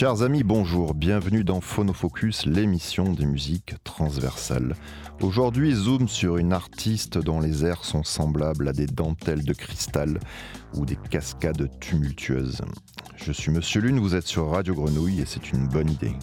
Chers amis, bonjour, bienvenue dans Phonofocus, l'émission des musiques transversales. Aujourd'hui, zoom sur une artiste dont les airs sont semblables à des dentelles de cristal ou des cascades tumultueuses. Je suis Monsieur Lune, vous êtes sur Radio Grenouille et c'est une bonne idée.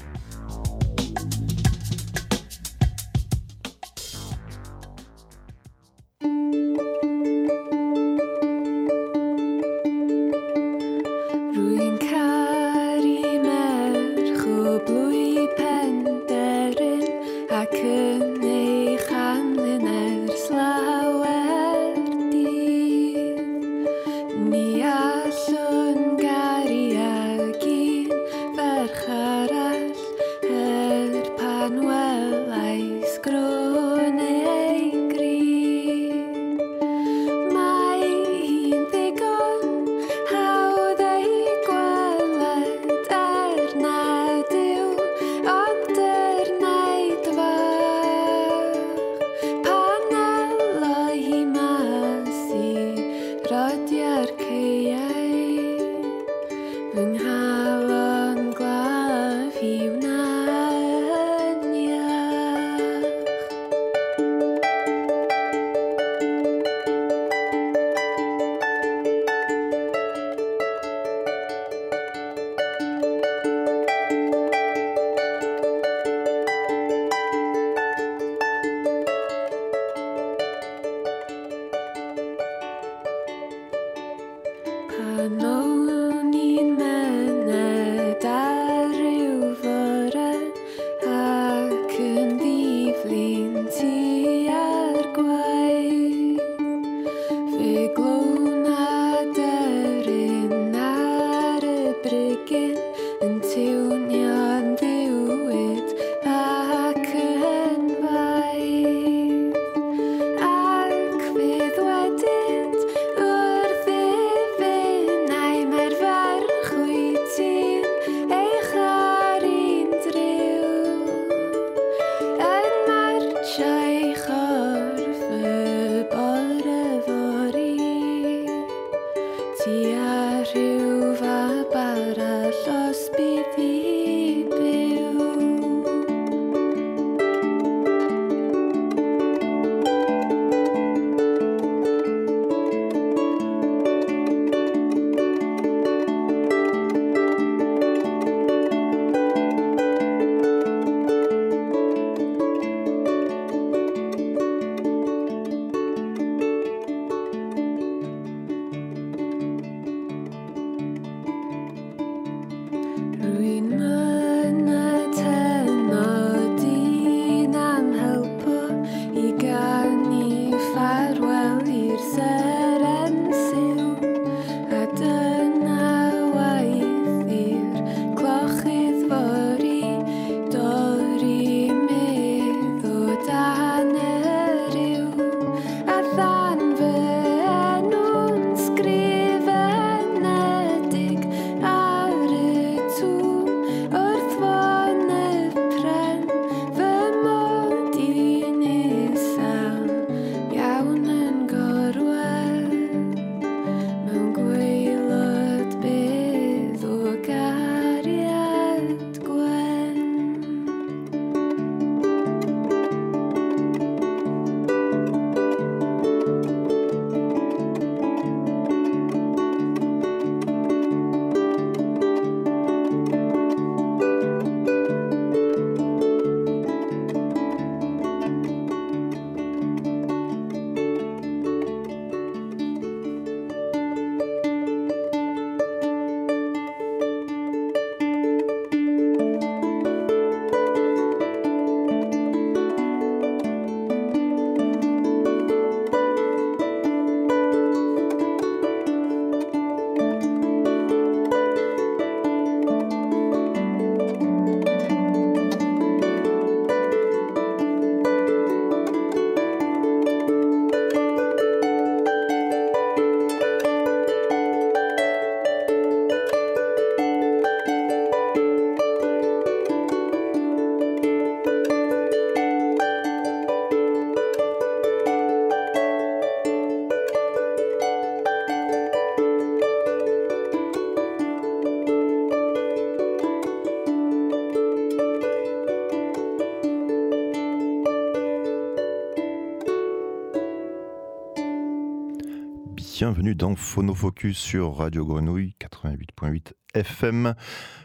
Dans Phonofocus sur Radio Grenouille 88.8 FM.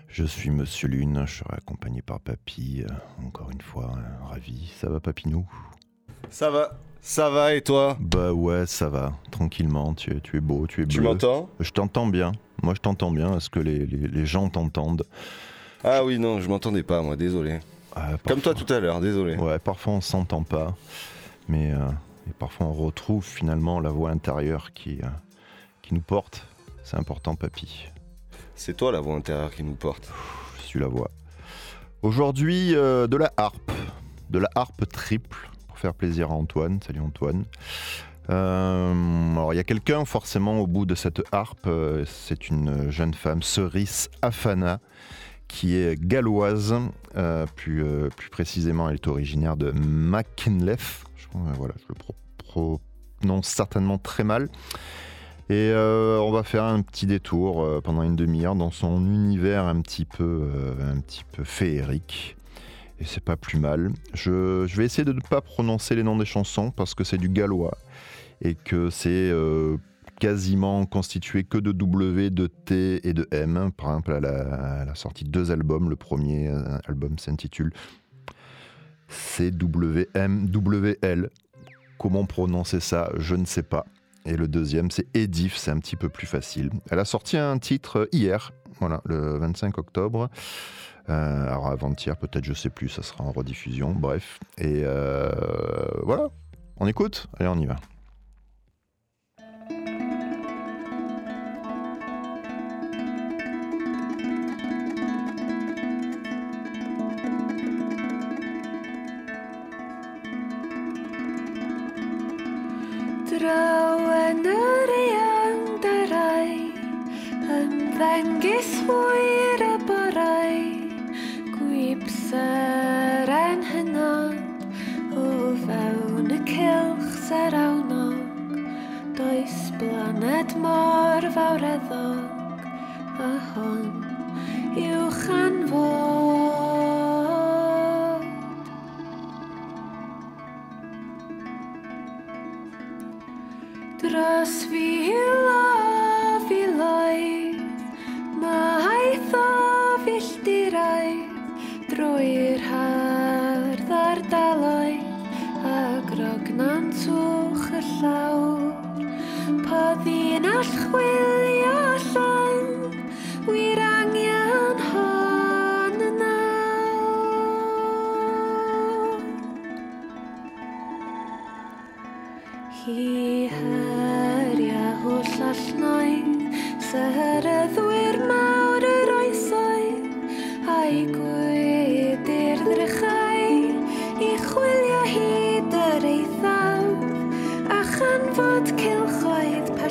Je suis Monsieur Lune, je serai accompagné par Papy, euh, encore une fois, euh, ravi. Ça va Papinou Ça va, ça va et toi? Bah ouais, ça va, tranquillement, tu es, tu es beau, tu es bleu. Tu m'entends? Je t'entends bien, moi je t'entends bien, est-ce que les, les, les gens t'entendent? Ah oui, non, je m'entendais pas, moi, désolé. Ah, Comme toi tout à l'heure, désolé. Ouais, parfois on s'entend pas, mais euh, et parfois on retrouve finalement la voix intérieure qui, euh, qui nous porte. C'est important, papy. C'est toi la voix intérieure qui nous porte. Je suis la voix. Aujourd'hui, euh, de la harpe. De la harpe triple, pour faire plaisir à Antoine. Salut Antoine. Euh, alors, il y a quelqu'un forcément au bout de cette harpe. euh, C'est une jeune femme, Cerise Afana, qui est galloise. Plus, plus précisément, elle est originaire de Mackinac. Je, voilà, je le pro- prononce certainement très mal. Et euh, on va faire un petit détour euh, pendant une demi-heure dans son univers un petit peu, euh, un petit peu féerique. Et c'est pas plus mal. Je, vais essayer de ne pas prononcer les noms des chansons parce que c'est du gallois et que c'est quasiment constitué que de W, de T et de M. Par exemple, elle a, elle a sorti deux albums. Le premier album s'intitule CWMWL. Comment prononcer ça? Je ne sais pas. Et le deuxième, c'est Edif, c'est un petit peu plus facile. Elle a sorti un titre hier, voilà, le 25 octobre. Euh, alors avant-hier, peut-être, je sais plus, ça sera en rediffusion, bref. Et euh, voilà, on écoute Allez, on y va. Cyngys hwyr y barau Gwyb syren hynod. O fewn y cilch serawnog Does blaned mor fawreddog. A hon yw chanfod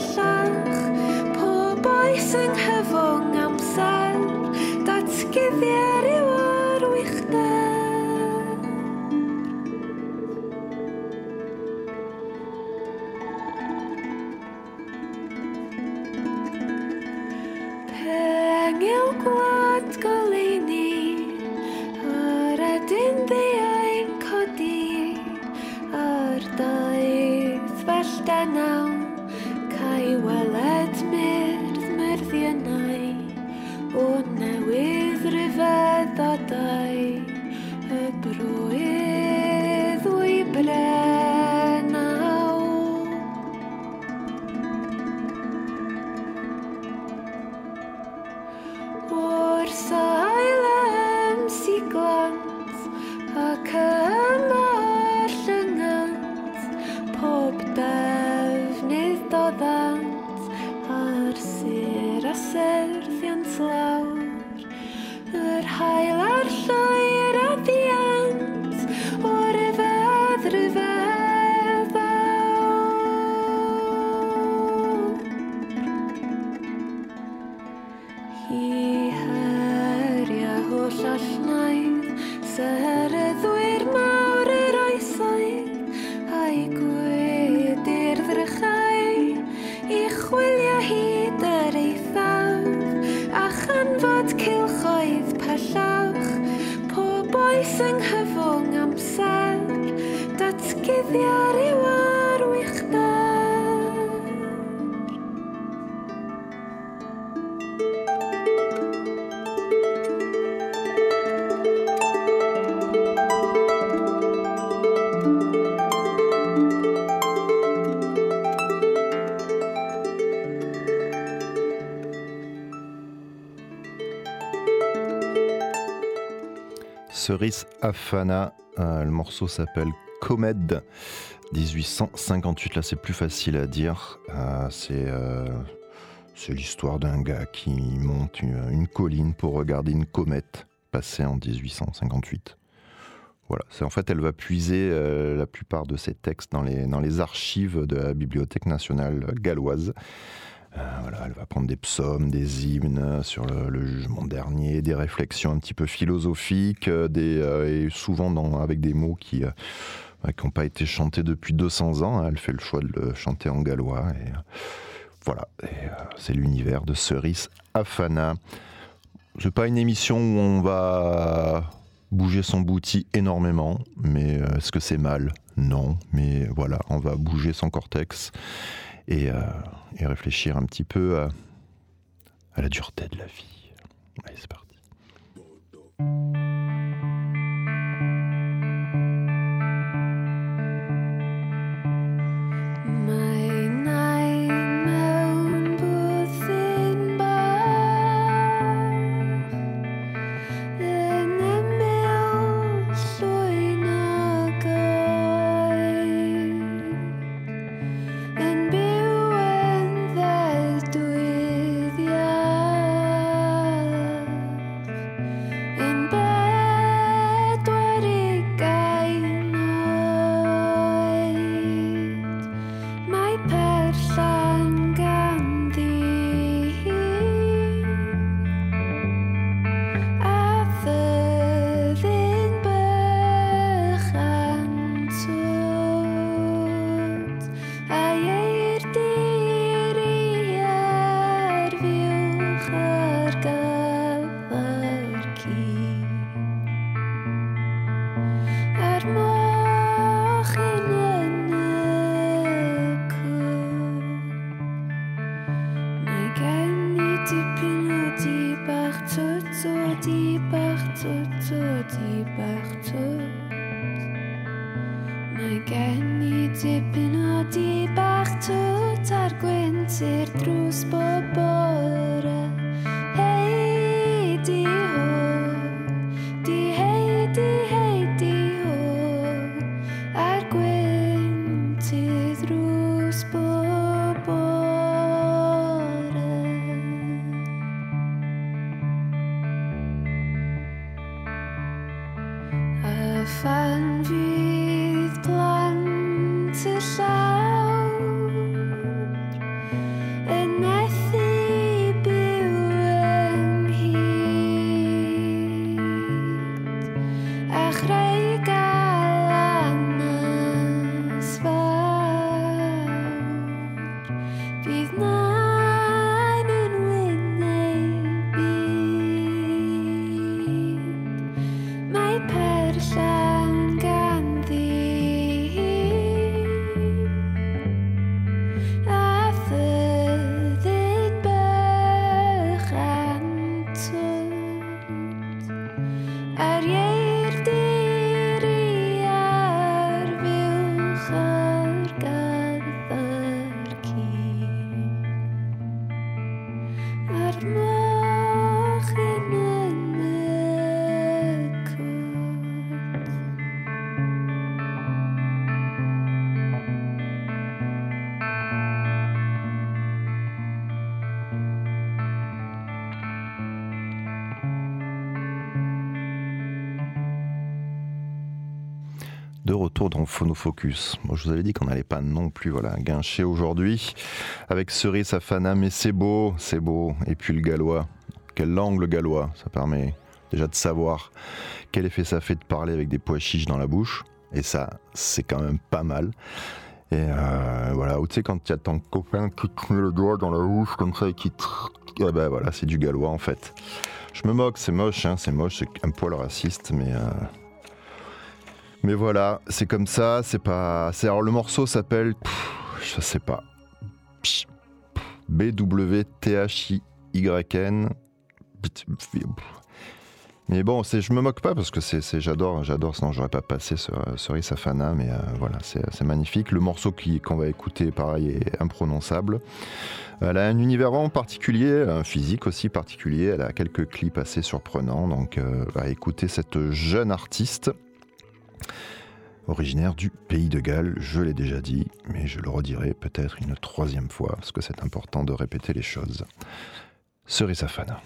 bellach Pob oes yng nghyfwng amser Datgyddiad Cerise Afana. Euh, le morceau s'appelle Comed 1858. Là, c'est plus facile à dire. Euh, c'est euh, c'est l'histoire d'un gars qui monte une, colline pour regarder une comète passer en 1858. Voilà, en fait, elle va puiser la plupart de ses textes dans les archives de la Bibliothèque nationale galloise. Euh, voilà, elle va prendre des psaumes, des hymnes sur le, jugement dernier, des réflexions un petit peu philosophiques, euh, euh, et souvent avec des mots qui n'ont pas été chantés depuis 200 ans. hein. Elle fait le choix de le chanter en gallois. Voilà, c'est l'univers de Cerise Afana. C'est pas une émission où on va bouger son bouti énormément, mais est-ce que c'est mal? Non, mais voilà, on va bouger son cortex et, euh, et réfléchir un petit peu à, à la dureté de la vie. Allez, c'est parti. A phan retour dans Phonofocus. Moi, je vous avais dit qu'on n'allait pas non plus voilà, guincher aujourd'hui avec Cerise Afana, mais c'est beau, c'est beau. Et puis le gallois. Quelle langue le gallois Ça permet déjà de savoir quel effet ça fait de parler avec des pois chiches dans la bouche. Et ça, c'est quand même pas mal. Et euh, voilà, ou tu sais, quand tu as ton copain qui te met le doigt dans la bouche comme ça et qui. tr- Eh ben voilà, c'est du gallois en fait. Je me moque, c'est moche, hein, c'est moche, c'est un poil raciste, mais. euh, mais voilà, c'est comme ça, c'est pas. Alors le morceau s'appelle. Je sais pas. B-W-T-H-I-Y-N. Mais bon, je me moque pas parce que c'est, j'adore, j'adore. Sinon, j'aurais pas passé ce Cerise Safana, mais euh, voilà, c'est, magnifique. Le morceau qui, qu'on va écouter, pareil, est imprononçable. Elle a un univers vraiment particulier, un physique aussi particulier. Elle a quelques clips assez surprenants. Donc, euh, à écouter cette jeune artiste originaire du pays de Galles. Je l'ai déjà dit, mais je le redirai peut-être une troisième fois parce que c'est important de répéter les choses. Cerise Safana.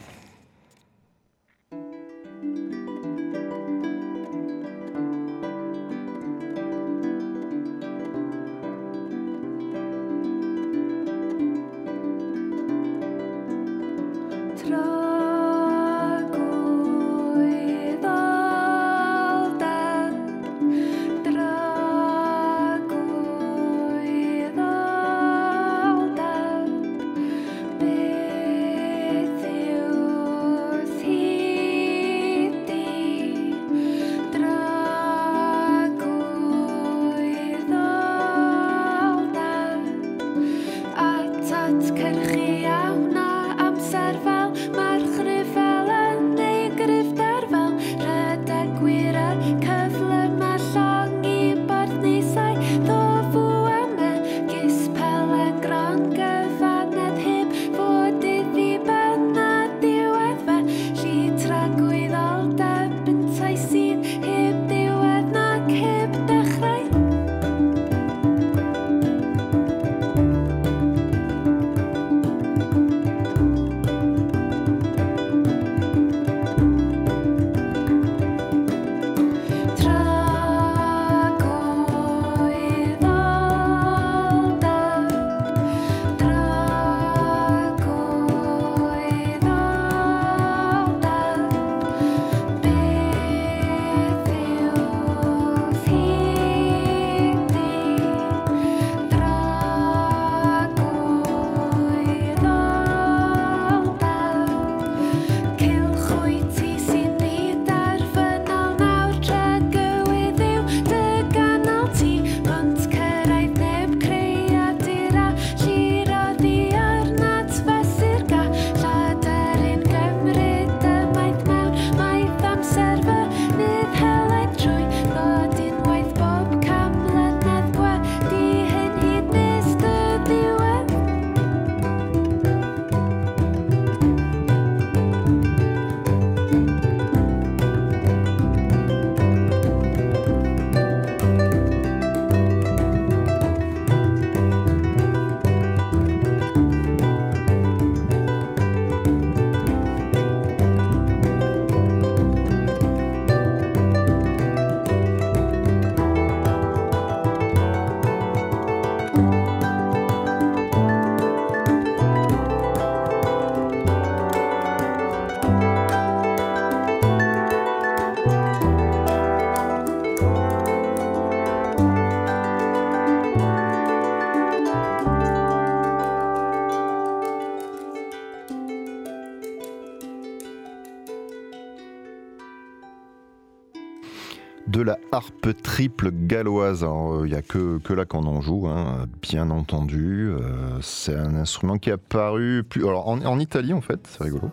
Harpe triple galloise. Alors, il n'y a que, que là qu'on en joue, hein, bien entendu. Euh, c'est un instrument qui est apparu plus, alors, en, Italie, en fait, c'est rigolo.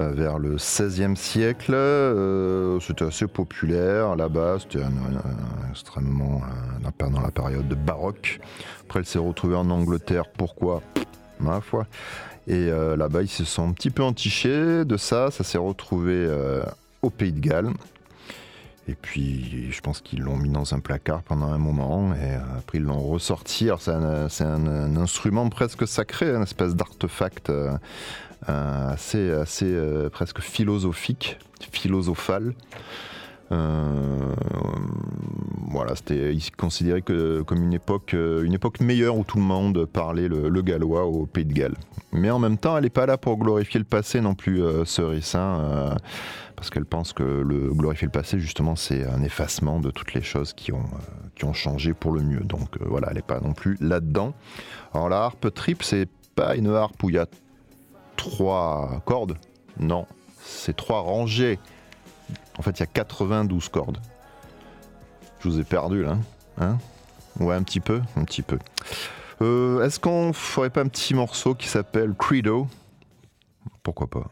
Euh, vers le XVIe siècle, euh, c'était assez populaire là-bas, c'était extrêmement pendant la période de baroque. Après, elle s'est retrouvée en Angleterre. Pourquoi? Ma foi. Et euh, là-bas, ils se sont un petit peu entichés de ça. Ça s'est retrouvé euh, au Pays de Galles. Et puis, je pense qu'ils l'ont mis dans un placard pendant un moment, et euh, après ils l'ont ressorti. Alors, c'est un, instrument presque sacré, une espèce d'artefact euh, euh, assez, assez presque philosophique, philosophal. Euh, voilà, c'était considéré que, comme une époque, euh, une époque meilleure où tout le monde parlait le, gallois au Pays de Galles. Mais en même temps, elle n'est pas là pour glorifier le passé non plus, euh, Cerissin. euh, parce qu'elle pense que le glorifier le passé, justement, c'est un effacement de toutes les choses qui ont, euh, qui ont changé pour le mieux. Donc voilà, elle n'est pas non plus là-dedans. Alors la harpe trip, c'est pas une harpe où il y a trois cordes. Non, c'est trois rangées. En fait, il y a 92 cordes. Je vous ai perdu là. Hein ouais, un petit peu, un petit peu. Euh, Est-ce qu'on ferait pas un petit morceau qui s'appelle Credo? Pourquoi pas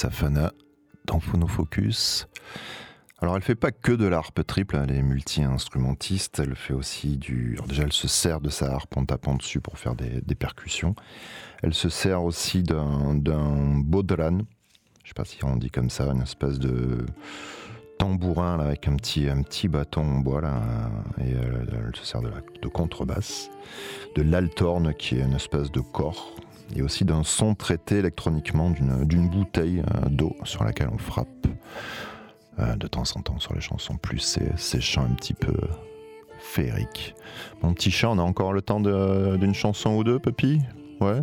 Safana dans Phonofocus. Alors elle fait pas que de la harpe triple, elle est multi-instrumentiste, elle fait aussi du... Alors déjà elle se sert de sa harpe en tapant dessus pour faire des, percussions. Elle se sert aussi d'un bodhran, je sais pas si on dit comme ça, une espèce de tambourin avec un petit, un petit bâton en bois et elle, elle se sert de, la, de contrebasse, de l'altorne qui est une espèce de corps, et aussi d'un son traité électroniquement d'une bouteille euh, d'eau sur laquelle on frappe euh, de temps en temps sur les chansons plus ces, chants un petit peu féeriques. Mon petit chat, on a encore le temps d'une chanson ou deux, Papy Ouais?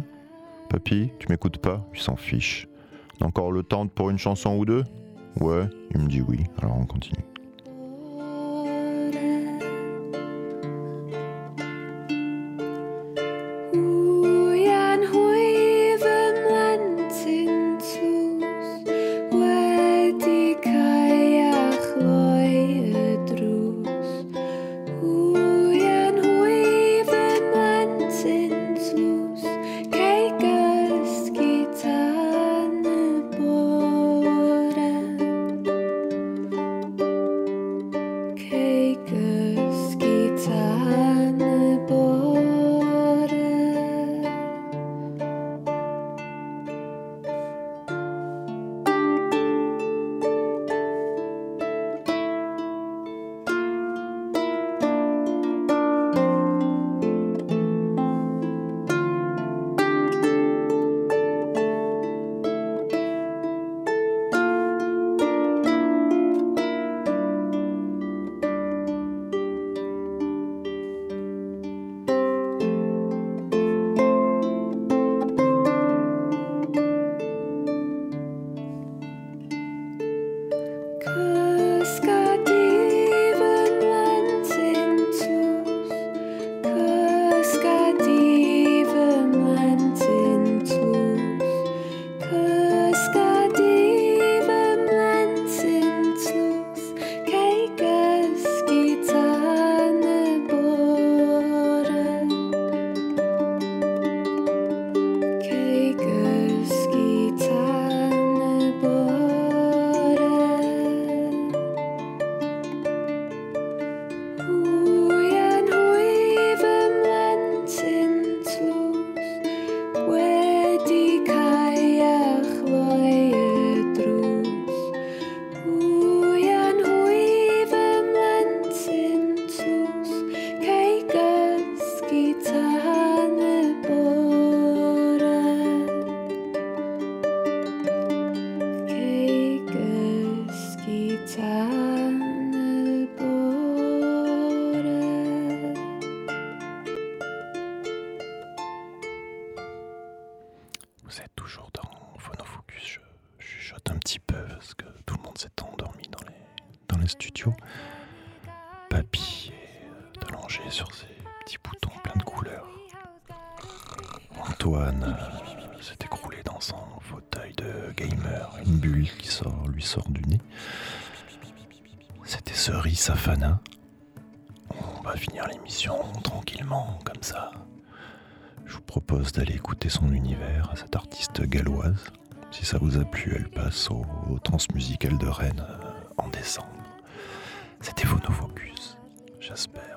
Papy, tu m'écoutes pas? Il s'en fiche. On a encore le temps pour une chanson ou deux? Ouais, il me dit oui, alors on continue. Vous êtes toujours dans Phonofocus, je chuchote un petit peu parce que tout le monde s'est endormi dans les, dans les studios. Papy est euh, allongé sur ses petits boutons pleins de couleurs. Antoine euh, s'est écroulé dans son fauteuil de gamer, une bulle qui sort, lui sort du nez. C'était Cerise Safana. On va finir l'émission tranquillement, comme ça. D'aller écouter son univers à cette artiste galloise. Si ça vous a plu, elle passe au, au Transmusical de Rennes euh, en décembre. C'était Phonofocus. J'espère euh, vous